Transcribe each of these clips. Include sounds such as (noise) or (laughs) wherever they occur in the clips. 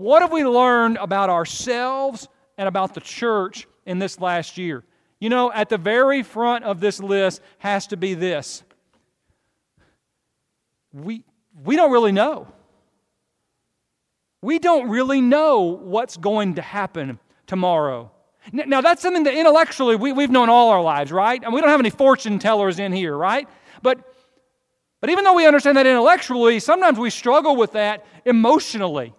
what have we learned about ourselves and about the church in this last year? You know, at the very front of this list has to be this. We, we don't really know. We don't really know what's going to happen tomorrow. Now, that's something that intellectually we, we've known all our lives, right? And we don't have any fortune tellers in here, right? But, but even though we understand that intellectually, sometimes we struggle with that emotionally.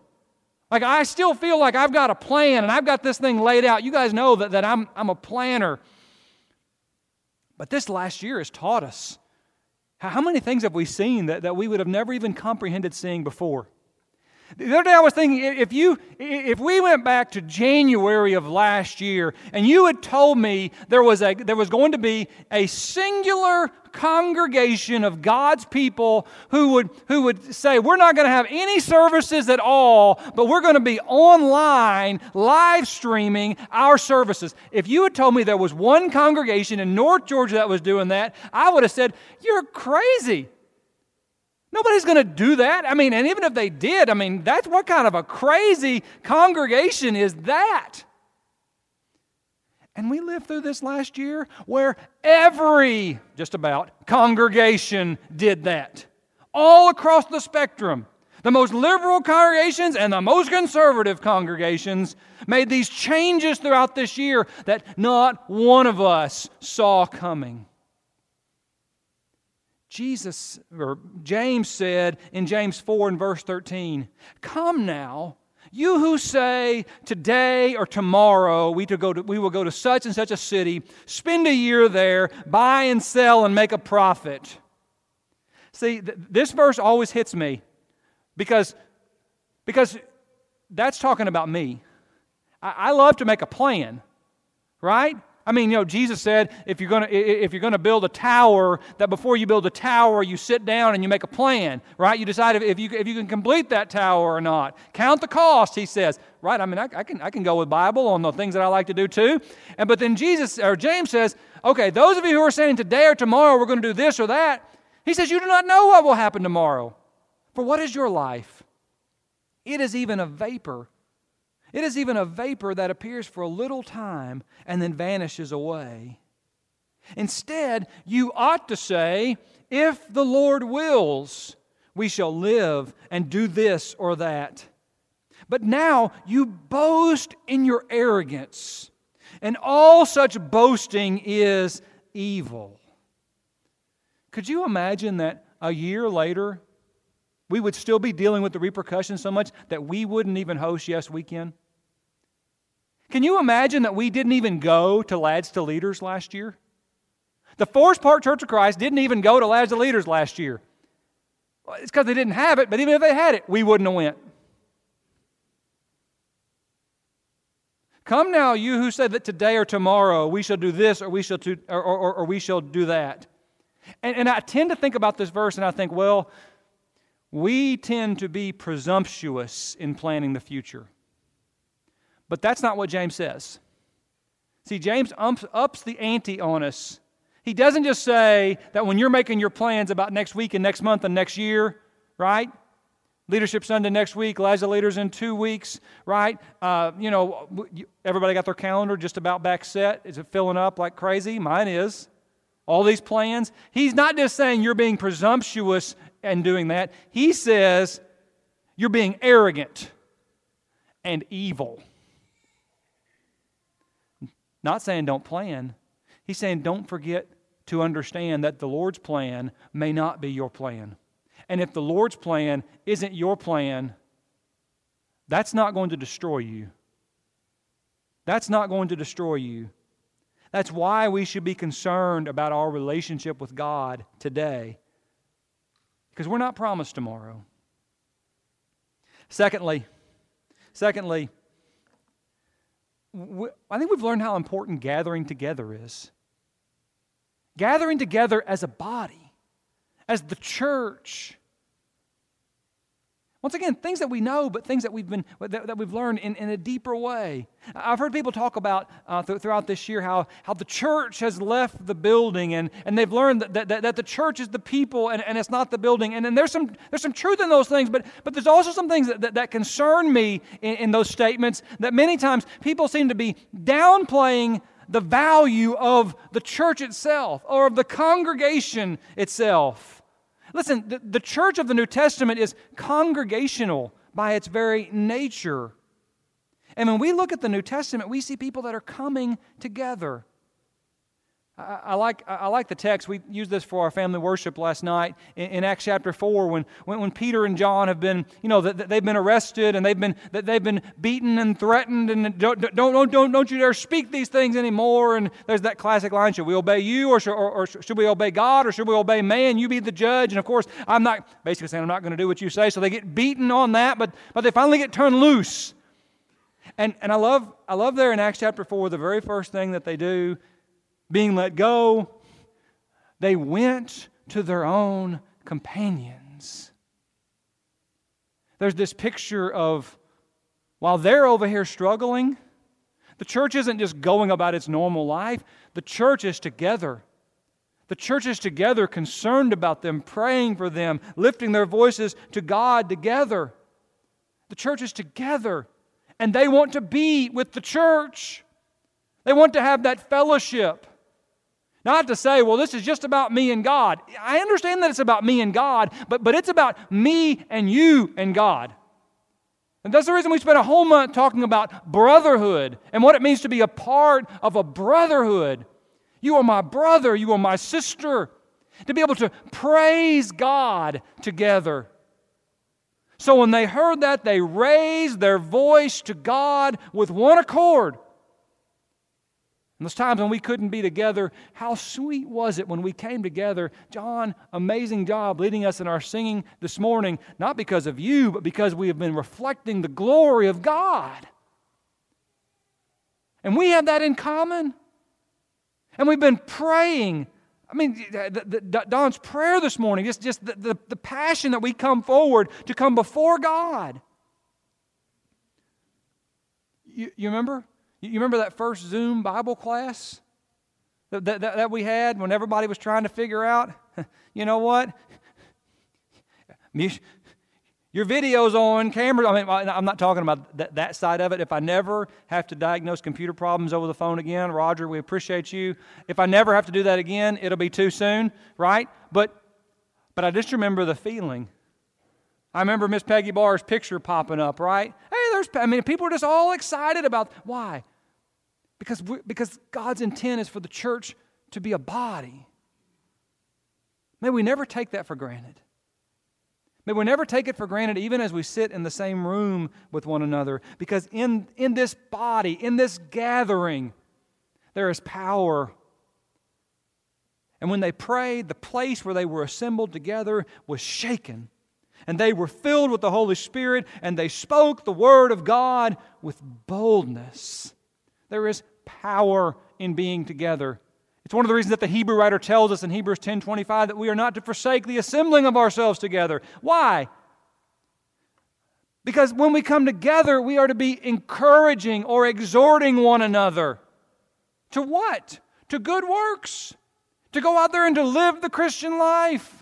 Like, I still feel like I've got a plan and I've got this thing laid out. You guys know that, that I'm, I'm a planner. But this last year has taught us how many things have we seen that, that we would have never even comprehended seeing before? The other day I was thinking if you if we went back to January of last year and you had told me there was a there was going to be a singular congregation of God's people who would who would say we're not going to have any services at all but we're going to be online live streaming our services. If you had told me there was one congregation in North Georgia that was doing that, I would have said you're crazy. Nobody's going to do that. I mean, and even if they did, I mean, that's what kind of a crazy congregation is that? And we lived through this last year where every, just about, congregation did that. All across the spectrum. The most liberal congregations and the most conservative congregations made these changes throughout this year that not one of us saw coming. Jesus, or James said in James 4 and verse 13, Come now, you who say today or tomorrow we, to go to, we will go to such and such a city, spend a year there, buy and sell and make a profit. See, th- this verse always hits me because, because that's talking about me. I, I love to make a plan, right? I mean, you know, Jesus said if you're going to if you're going to build a tower, that before you build a tower, you sit down and you make a plan, right? You decide if, you if you can complete that tower or not. Count the cost, he says, right? I mean, I, I can I can go with Bible on the things that I like to do too. And but then Jesus or James says, okay, those of you who are saying today or tomorrow we're going to do this or that, he says you do not know what will happen tomorrow. For what is your life? It is even a vapor it is even a vapor that appears for a little time and then vanishes away. Instead, you ought to say, If the Lord wills, we shall live and do this or that. But now you boast in your arrogance, and all such boasting is evil. Could you imagine that a year later, we would still be dealing with the repercussions so much that we wouldn't even host Yes Weekend? Can you imagine that we didn't even go to Lads to Leaders last year? The Forest Park Church of Christ didn't even go to Lads to Leaders last year. It's because they didn't have it, but even if they had it, we wouldn't have went. Come now, you who said that today or tomorrow we shall do this or we shall or, or, or we shall do that. And, and I tend to think about this verse and I think, well, we tend to be presumptuous in planning the future. But that's not what James says. See, James ups the ante on us. He doesn't just say that when you're making your plans about next week and next month and next year, right? Leadership Sunday next week, Lads to Leaders in two weeks, right? Uh, you know, everybody got their calendar just about back set. Is it filling up like crazy? Mine is. All these plans. He's not just saying you're being presumptuous and doing that. He says you're being arrogant and evil. Not saying don't plan. He's saying don't forget to understand that the Lord's plan may not be your plan. And if the Lord's plan isn't your plan, that's not going to destroy you. That's not going to destroy you. That's why we should be concerned about our relationship with God today. Because we're not promised tomorrow. Secondly, secondly, I think we've learned how important gathering together is. Gathering together as a body, as the church. Once again, things that we know, but things that we've been that, that we've learned in, in a deeper way. I've heard people talk about uh, th- throughout this year how, how the church has left the building and, and they've learned that, that, that the church is the people and, and it's not the building. And, and there's some there's some truth in those things, but but there's also some things that, that, that concern me in, in those statements that many times people seem to be downplaying the value of the church itself or of the congregation itself. Listen, the, the church of the New Testament is congregational by its very nature. And when we look at the New Testament, we see people that are coming together. I, like, I like the text. We used this for our family worship last night in, in Acts chapter 4 when, when, when, Peter and John have been, you know, they've been arrested and they've been, they've been beaten and threatened and don't, don't, don't, don't you dare speak these things anymore. And there's that classic line, should we obey you or should, or, or should we obey God or should we obey man? You be the judge. And of course, I'm not, basically saying I'm not going to do what you say. So they get beaten on that, but, but they finally get turned loose. And, and I, love, I love there in Acts chapter 4, the very first thing that they do being let go, they went to their own companions. There's this picture of while they're over here struggling, the church isn't just going about its normal life, the church is together. The church is together, concerned about them, praying for them, lifting their voices to God together. The church is together, and they want to be with the church. They want to have that fellowship. Not to say, well, this is just about me and God. I understand that it's about me and God, but, but it's about me and you and God. And that's the reason we spent a whole month talking about brotherhood and what it means to be a part of a brotherhood. You are my brother, you are my sister. To be able to praise God together. So when they heard that, they raised their voice to God with one accord. And those times when we couldn't be together, how sweet was it when we came together? John, amazing job leading us in our singing this morning, not because of you, but because we have been reflecting the glory of God. And we have that in common. And we've been praying. I mean, the, the, the, Don's prayer this morning, just, just the, the passion that we come forward to come before God. You, you remember? You remember that first Zoom Bible class that, that, that we had when everybody was trying to figure out? (laughs) you know what? Your video's on camera. I mean, I'm not talking about that, that side of it. If I never have to diagnose computer problems over the phone again, Roger, we appreciate you. If I never have to do that again, it'll be too soon, right? But, but I just remember the feeling. I remember Miss Peggy Barr's picture popping up, right? Hey, there's, I mean, people are just all excited about why? Because, because God's intent is for the church to be a body. May we never take that for granted. May we never take it for granted, even as we sit in the same room with one another, because in, in this body, in this gathering, there is power. And when they prayed, the place where they were assembled together was shaken. And they were filled with the Holy Spirit, and they spoke the word of God with boldness. There is power in being together. It's one of the reasons that the Hebrew writer tells us in Hebrews 10:25 that we are not to forsake the assembling of ourselves together. Why? Because when we come together, we are to be encouraging or exhorting one another. To what? To good works. To go out there and to live the Christian life.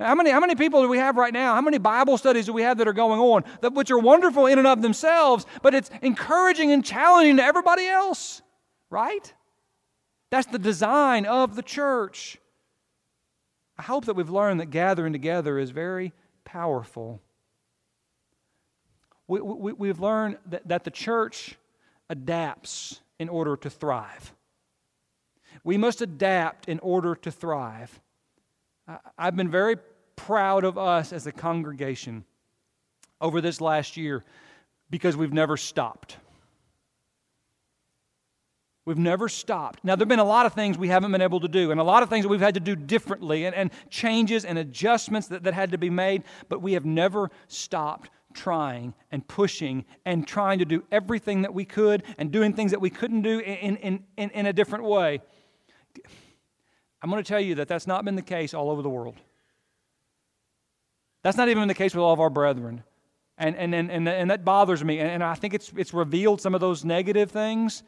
How many, how many people do we have right now? How many Bible studies do we have that are going on, that, which are wonderful in and of themselves, but it's encouraging and challenging to everybody else, right? That's the design of the church. I hope that we've learned that gathering together is very powerful. We, we, we've learned that, that the church adapts in order to thrive. We must adapt in order to thrive. I've been very proud of us as a congregation over this last year because we've never stopped. We've never stopped. Now, there have been a lot of things we haven't been able to do, and a lot of things that we've had to do differently, and, and changes and adjustments that, that had to be made, but we have never stopped trying and pushing and trying to do everything that we could and doing things that we couldn't do in, in, in, in a different way. I'm going to tell you that that's not been the case all over the world. That's not even the case with all of our brethren. And, and, and, and, and that bothers me. And, and I think it's, it's revealed some of those negative things.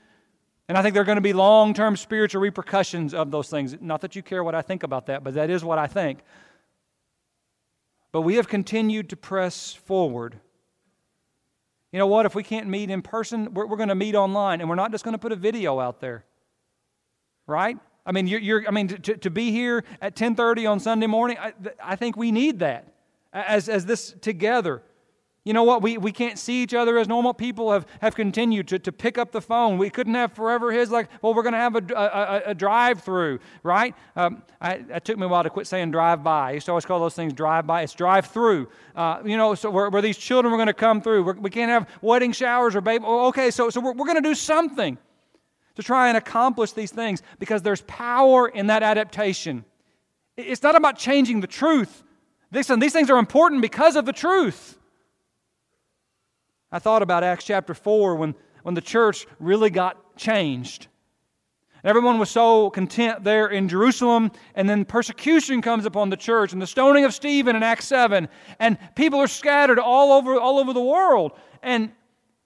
And I think there are going to be long term spiritual repercussions of those things. Not that you care what I think about that, but that is what I think. But we have continued to press forward. You know what? If we can't meet in person, we're, we're going to meet online, and we're not just going to put a video out there, right? I mean, you're, you're I mean, to, to be here at 10:30 on Sunday morning, I, I think we need that as, as this together. You know what? We, we can't see each other as normal people have, have continued to, to pick up the phone. We couldn't have forever his, like, well, we're going to have a, a, a drive through, right? Um, I, it took me a while to quit saying drive by. I used to always call those things drive by. It's drive through. Uh, you know, so where, where, these children are going to come through. We're, we can not have wedding showers or baby. Okay, so, so we're, we're going to do something to try and accomplish these things because there's power in that adaptation. It's not about changing the truth. Listen, these things are important because of the truth. I thought about Acts chapter 4 when, when the church really got changed. And everyone was so content there in Jerusalem, and then persecution comes upon the church, and the stoning of Stephen in Acts 7, and people are scattered all over, all over the world. And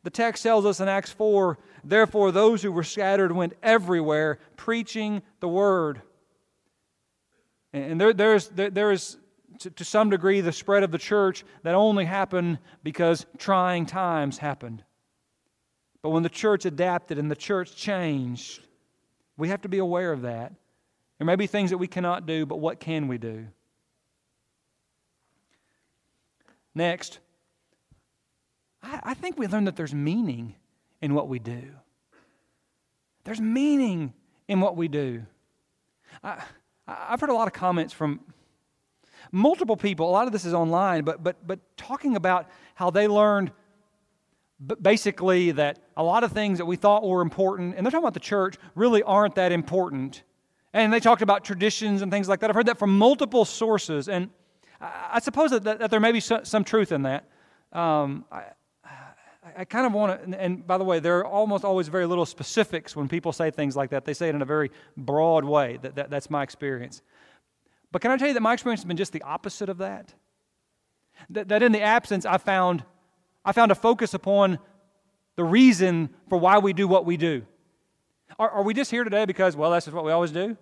the text tells us in Acts 4 therefore, those who were scattered went everywhere preaching the word. And there, there's, there, there is to, to some degree, the spread of the church that only happened because trying times happened. But when the church adapted and the church changed, we have to be aware of that. There may be things that we cannot do, but what can we do? Next, I, I think we learn that there's meaning in what we do. There's meaning in what we do. I, I've heard a lot of comments from multiple people, a lot of this is online, but, but, but talking about how they learned basically that a lot of things that we thought were important, and they're talking about the church, really aren't that important. And they talked about traditions and things like that. I've heard that from multiple sources, and I, suppose that, that, that, there may be some, some truth in that. Um, I, I kind of want to, and by the way, there are almost always very little specifics when people say things like that. They say it in a very broad way. That, that, that's my experience. But can I tell you that my experience has been just the opposite of that? That, that in the absence, I found, I found a focus upon the reason for why we do what we do. Are, are we just here today because, well, that's just what we always do?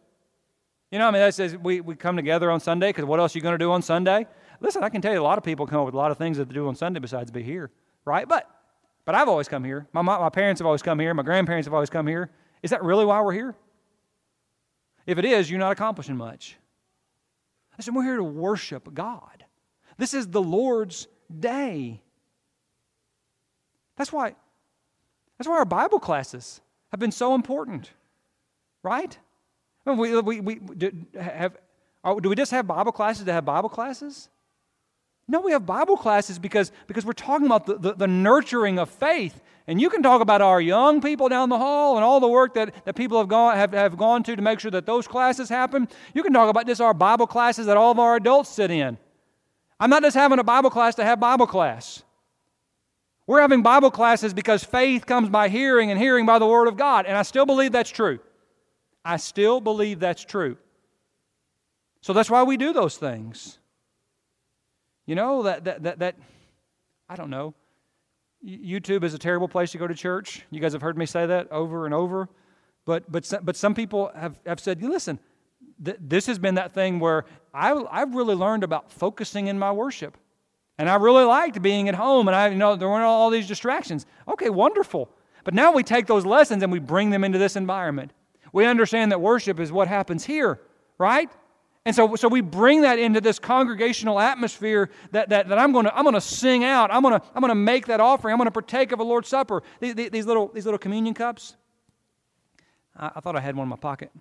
You know, I mean, that says we, we come together on Sunday because what else are you going to do on Sunday? Listen, I can tell you a lot of people come up with a lot of things that they do on Sunday besides be here, right? But, but I've always come here. My, my parents have always come here. My grandparents have always come here. Is that really why we're here? If it is, you're not accomplishing much. Listen, we're here to worship God. This is the Lord's day. That's why, that's why our Bible classes have been so important, right? we, we, we do, have, oh, do we just have Bible classes to have Bible classes? No, we have Bible classes because, because we're talking about the, the, the, nurturing of faith. And you can talk about our young people down the hall and all the work that, that people have gone, have, have gone to to make sure that those classes happen. You can talk about just our Bible classes that all of our adults sit in. I'm not just having a Bible class to have Bible class. We're having Bible classes because faith comes by hearing and hearing by the Word of God. And I still believe that's true. I still believe that's true. So that's why we do those things. You know, that, that, that, that I don't know. YouTube is a terrible place to go to church. You guys have heard me say that over and over. But, but, but some people have, have said, listen, th- this has been that thing where I, I've really learned about focusing in my worship. And I really liked being at home, and I, you know, there weren't all these distractions. Okay, wonderful. But now we take those lessons and we bring them into this environment. We understand that worship is what happens here, right? And so, so we bring that into this congregational atmosphere that, that, that I'm going to I'm to sing out. I'm going to I'm to make that offering. I'm going to partake of a Lord's Supper. These, these, little, these little communion cups. I, I, thought I had one in my pocket.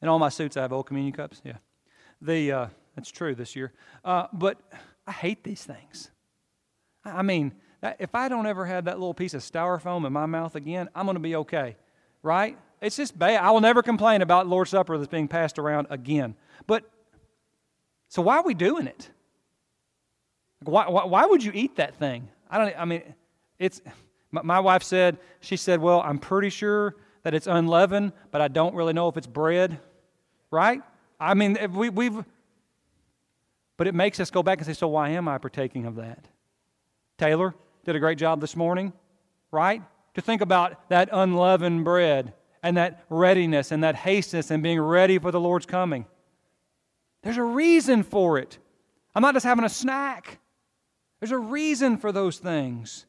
In all my suits, I have old communion cups. Yeah. The, uh, that's true this year. Uh, but I hate these things. I mean, if I don't ever have that little piece of styrofoam in my mouth again, I'm going to be okay, right? It's just bad. I will never complain about Lord's Supper that's being passed around again. But, so why are we doing it? Why, why, why would you eat that thing? I don't, I mean, it's, my, my wife said, she said, well, I'm pretty sure that it's unleavened, but I don't really know if it's bread, right? I mean, we, we've, But it makes us go back and say, so why am I partaking of that? Taylor did a great job this morning, right? To think about that unleavened bread and that readiness and that hasteness and being ready for the Lord's coming. There's a reason for it. I'm not just having a snack. There's a reason for those things.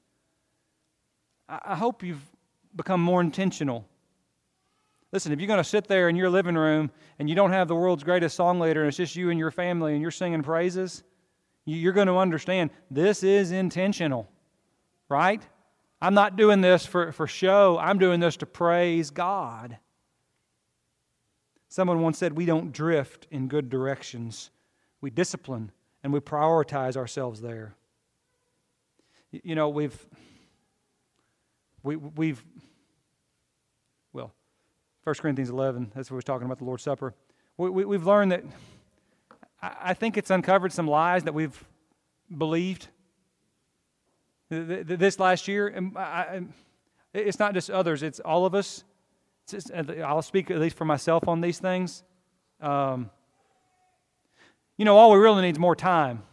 I hope you've become more intentional. Listen, if you're going to sit there in your living room and you don't have the world's greatest song leader and it's just you and your family and you're singing praises, you're going to understand this is intentional, right? I'm not doing this for, for show, I'm doing this to praise God. Someone once said, We don't drift in good directions, we discipline and we prioritize ourselves there. You know, we've, we, we've, well, 1 Corinthians 11, that's what we're talking about the Lord's Supper. We, we, we've learned that, I, I think it's uncovered some lies that we've believed this last year. I, it's not just others, it's all of us. Just, I'll speak at least for myself on these things. Um, you know, all we really need is more time.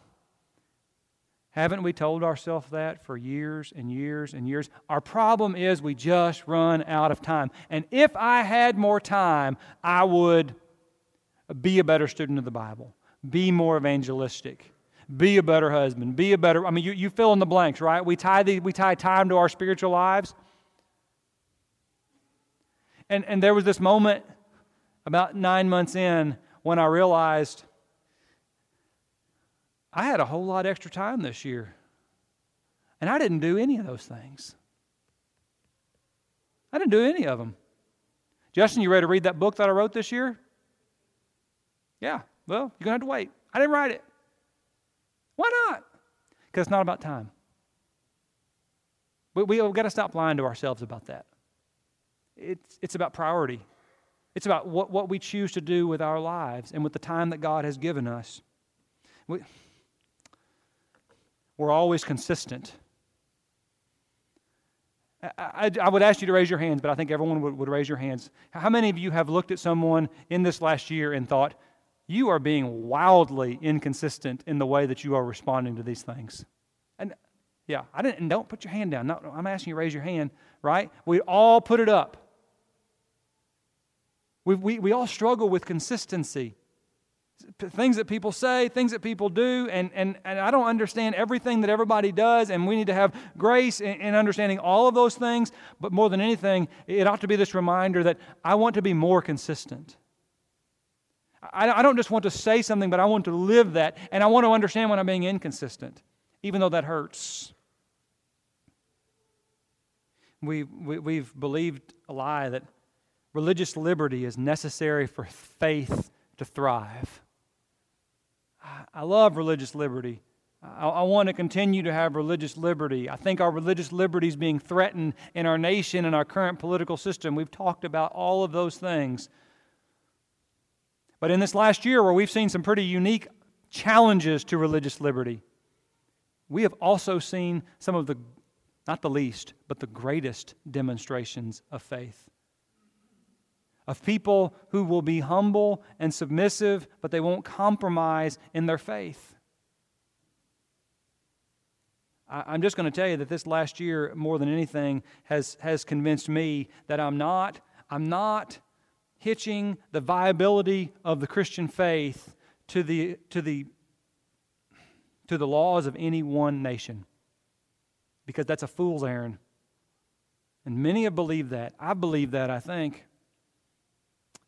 Haven't we told ourselves that for years and years and years? Our problem is we just run out of time. And if I had more time, I would be a better student of the Bible, be more evangelistic, be a better husband, be a better. I mean, you, you fill in the blanks, right? We tie, the, we tie time to our spiritual lives. And, and there was this moment about nine months in when I realized I had a whole lot extra time this year. And I didn't do any of those things. I didn't do any of them. Justin, you ready to read that book that I wrote this year? Yeah, well, you're going to have to wait. I didn't write it. Why not? Because it's not about time. We, we've got to stop lying to ourselves about that. It's, it's about priority, it's about what, what we choose to do with our lives and with the time that God has given us. We, we're always consistent. I, I, I, would ask you to raise your hands, but I think everyone would, would raise your hands. How many of you have looked at someone in this last year and thought, you are being wildly inconsistent in the way that you are responding to these things? And yeah, I didn't, don't put your hand down. No, I'm asking you to raise your hand, right? We all put it up. We, we, we all struggle with consistency things that people say, things that people do, and, and, and I don't understand everything that everybody does, and we need to have grace in, in, understanding all of those things. But more than anything, it ought to be this reminder that I want to be more consistent. I, I don't just want to say something, but I want to live that, and I want to understand when I'm being inconsistent, even though that hurts. We, we, we've believed a lie that religious liberty is necessary for faith to thrive. I love religious liberty. I, I, want to continue to have religious liberty. I think our religious liberty is being threatened in our nation and our current political system. We've talked about all of those things. But in this last year, where we've seen some pretty unique challenges to religious liberty, we have also seen some of the, not the least, but the greatest demonstrations of faith of people who will be humble and submissive, but they won't compromise in their faith. I'm just going to tell you that this last year, more than anything, has, has convinced me that I'm not, I'm not hitching the viability of the Christian faith to the, to the, to the laws of any one nation. Because that's a fool's errand. And many have believed that. I believe that, I think.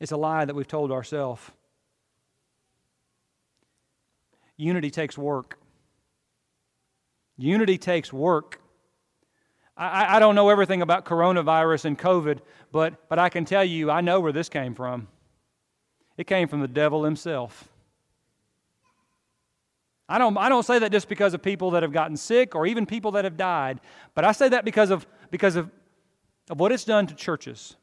It's a lie that we've told ourselves. Unity takes work. Unity takes work. I, I, don't know everything about coronavirus and COVID, but, but I can tell you, I know where this came from. It came from the devil himself. I don't, I don't say that just because of people that have gotten sick or even people that have died, but I say that because of, because of, of what it's done to churches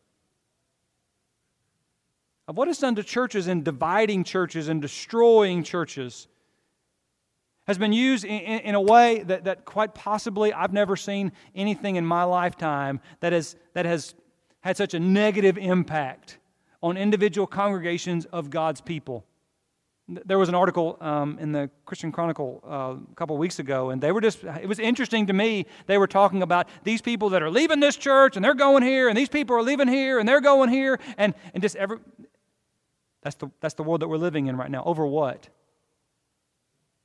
of what it's done to churches in dividing churches and destroying churches has been used in, in, a way that, that quite possibly I've never seen anything in my lifetime that has, that has had such a negative impact on individual congregations of God's people. there was an article um, in the Christian Chronicle uh, a couple weeks ago, and they were just, it was interesting to me. They were talking about these people that are leaving this church and they're going here, and these people are leaving here and they're going here, and, and just every, that's the, that's the world that we're living in right now. Over what?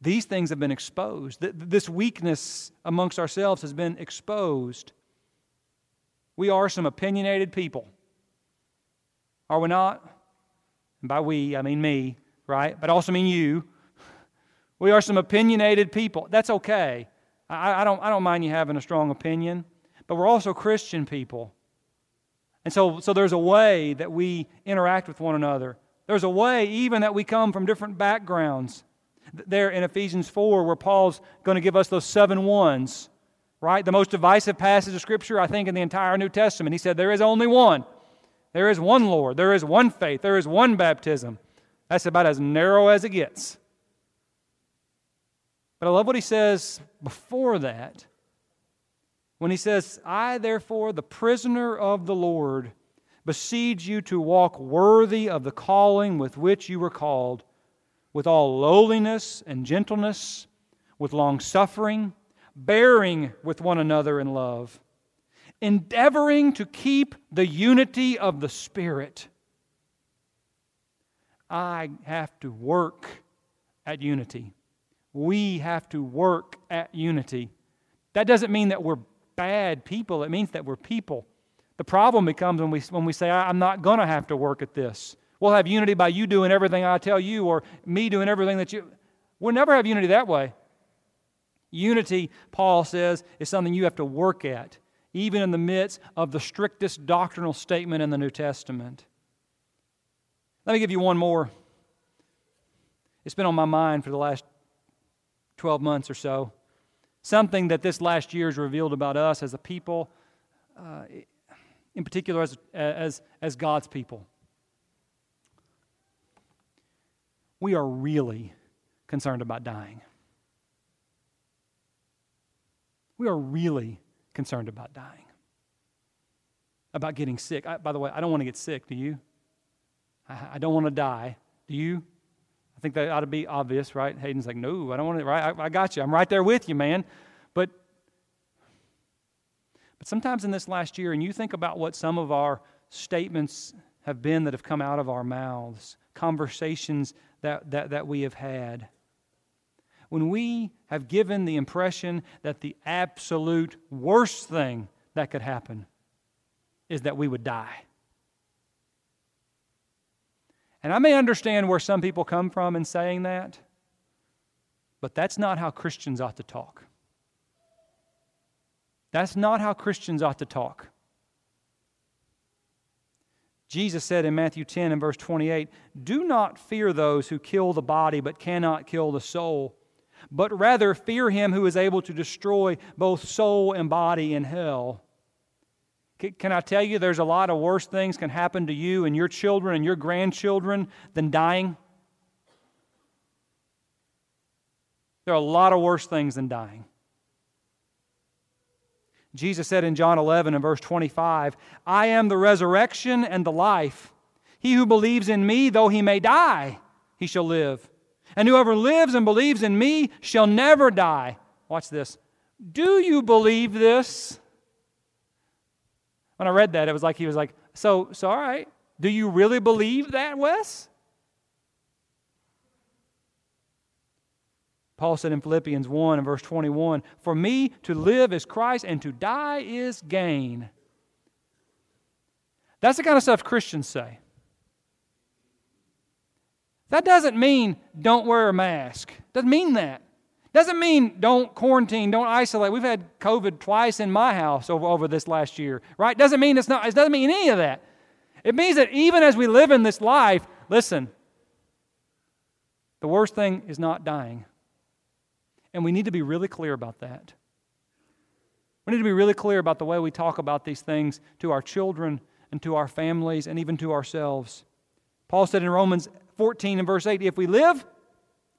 These things have been exposed. This weakness amongst ourselves has been exposed. We are some opinionated people. Are we not? And by we, I mean me right? But I also mean you. We are some opinionated people. That's okay. I, I, don't, I don't mind you having a strong opinion, but we're also Christian people. And so, so there's a way that we interact with one another. There's a way even that we come from different backgrounds. There in Ephesians 4, where Paul's going to give us those seven ones, right? The most divisive passage of Scripture, I think, in the entire New Testament. He said, There is only one. There is one Lord. There is one faith. There is one baptism. That's about as narrow as it gets. But I love what he says before that. When he says, I, therefore, the prisoner of the Lord, beseech you to walk worthy of the calling with which you were called, with all lowliness and gentleness, with long suffering, bearing with one another in love, endeavoring to keep the unity of the Spirit I have to work at unity. We have to work at unity. That doesn't mean that we're bad people, it means that we're people. The problem becomes when we, when we say, I'm not going to have to work at this. We'll have unity by you doing everything I tell you or me doing everything that you. We'll never have unity that way. Unity, Paul says, is something you have to work at, even in the midst of the strictest doctrinal statement in the New Testament. Let me give you one more. It's been on my mind for the last 12 months or so. Something that this last year has revealed about us as a people, uh, in particular as, as, as God's people. We are really concerned about dying. We are really concerned about dying, about getting sick. I, by the way, I don't want to get sick, do you? I, I don't want to die. Do you? I think that ought to be obvious, right? Hayden's like, no, I don't want to. Right? I, I got you. I'm right there with you, man. But but sometimes in this last year, and you think about what some of our statements have been that have come out of our mouths, conversations that, that, that we have had. When we have given the impression that the absolute worst thing that could happen is that we would die. And I may understand where some people come from in saying that, but that's not how Christians ought to talk. That's not how Christians ought to talk. Jesus said in Matthew 10 and verse 28 Do not fear those who kill the body but cannot kill the soul, but rather fear him who is able to destroy both soul and body in hell. Can I tell you there's a lot of worse things can happen to you and your children and your grandchildren than dying? There are a lot of worse things than dying. Jesus said in John 11 and verse 25, I am the resurrection and the life. He who believes in me, though he may die, he shall live. And whoever lives and believes in me shall never die. Watch this. Do you believe this? when I read that, it was like he was like, so, so all right, do you really believe that, Wes? Paul said in Philippians 1 and verse 21 For me to live is Christ and to die is gain. That's the kind of stuff Christians say. That doesn't mean don't wear a mask. Doesn't mean that. Doesn't mean don't quarantine, don't isolate. We've had COVID twice in my house over, over this last year, right? Doesn't mean it's not, it doesn't mean any of that. It means that even as we live in this life, listen, the worst thing is not dying. And we need to be really clear about that. We need to be really clear about the way we talk about these things to our children and to our families and even to ourselves. Paul said in Romans 14 and verse 8 if we live,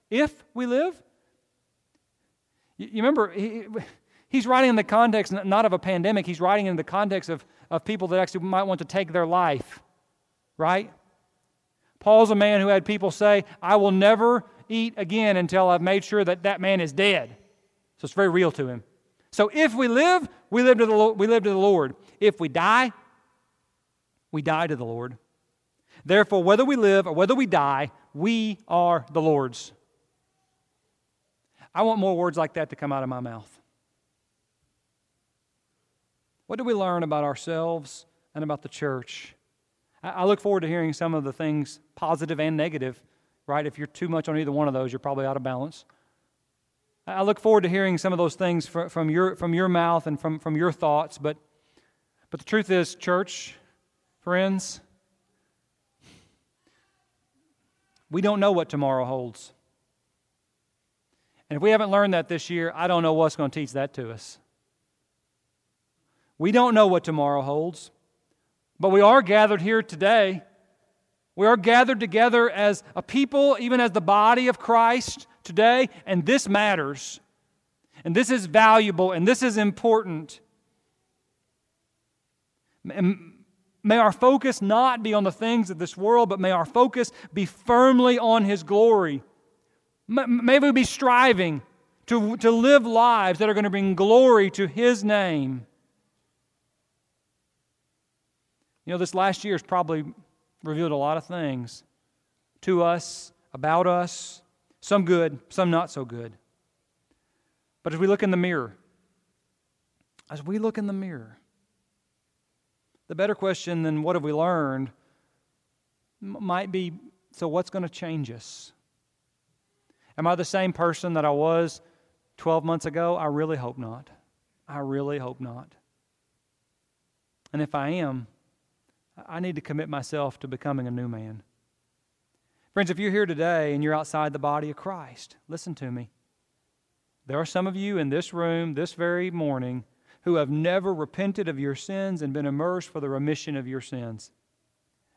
if we live, you remember, he, he's writing in the context not of a pandemic, he's writing in the context of, of people that actually might want to take their life, right? Paul's a man who had people say, I will never eat again until I've made sure that that man is dead. So it's very real to him. So if we live, we live to the, we live to the Lord. If we die, we die to the Lord. Therefore, whether we live or whether we die, we are the Lord's. I want more words like that to come out of my mouth. What do we learn about ourselves and about the church? I look forward to hearing some of the things, positive and negative, right? If you're too much on either one of those, you're probably out of balance. I look forward to hearing some of those things from, your, from your mouth and from, from your thoughts. But, but the truth is, church, friends, we don't know what tomorrow holds. And if we haven't learned that this year, I don't know what's going to teach that to us. We don't know what tomorrow holds, but we are gathered here today. We are gathered together as a people, even as the body of Christ today, and this matters. And this is valuable, and this is important. May our focus not be on the things of this world, but may our focus be firmly on His glory. May we be striving to, to live lives that are going to bring glory to His name. You know, this last year has probably revealed a lot of things to us, about us, some good, some not so good. But as we look in the mirror, as we look in the mirror, the better question than what have we learned might be so what's going to change us? Am I the same person that I was 12 months ago? I really hope not. I really hope not. And if I am, I need to commit myself to becoming a new man. Friends, if you're here today and you're outside the body of Christ, listen to me. There are some of you in this room this very morning who have never repented of your sins and been immersed for the remission of your sins.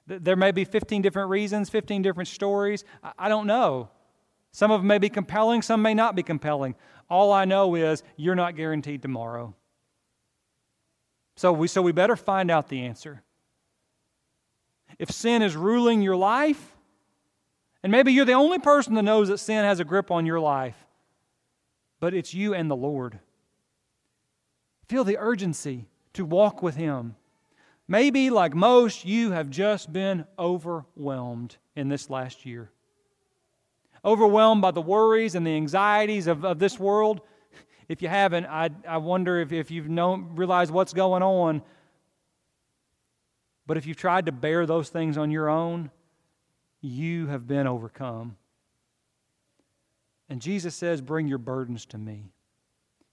There may be 15 different reasons, 15 different stories. I don't know. Some of them may be compelling, some may not be compelling. All I know is you're not guaranteed tomorrow. So we, so we better find out the answer. If sin is ruling your life, and maybe you're the only person that knows that sin has a grip on your life, but it's you and the Lord. Feel the urgency to walk with Him. Maybe, like most, you have just been overwhelmed in this last year. Overwhelmed by the worries and the anxieties of, of this world. If you haven't, I, I wonder if, if you've known, realized what's going on. But if you've tried to bear those things on your own, you have been overcome. And Jesus says, Bring your burdens to me.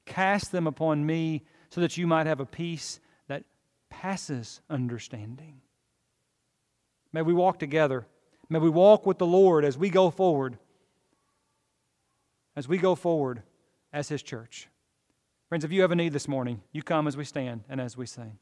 Cast them upon me so that you might have a peace that passes understanding. May we walk together. May we walk with the Lord as we go forward. As we go forward as His church. Friends, if you have a need this morning, you come as we stand and as we sing.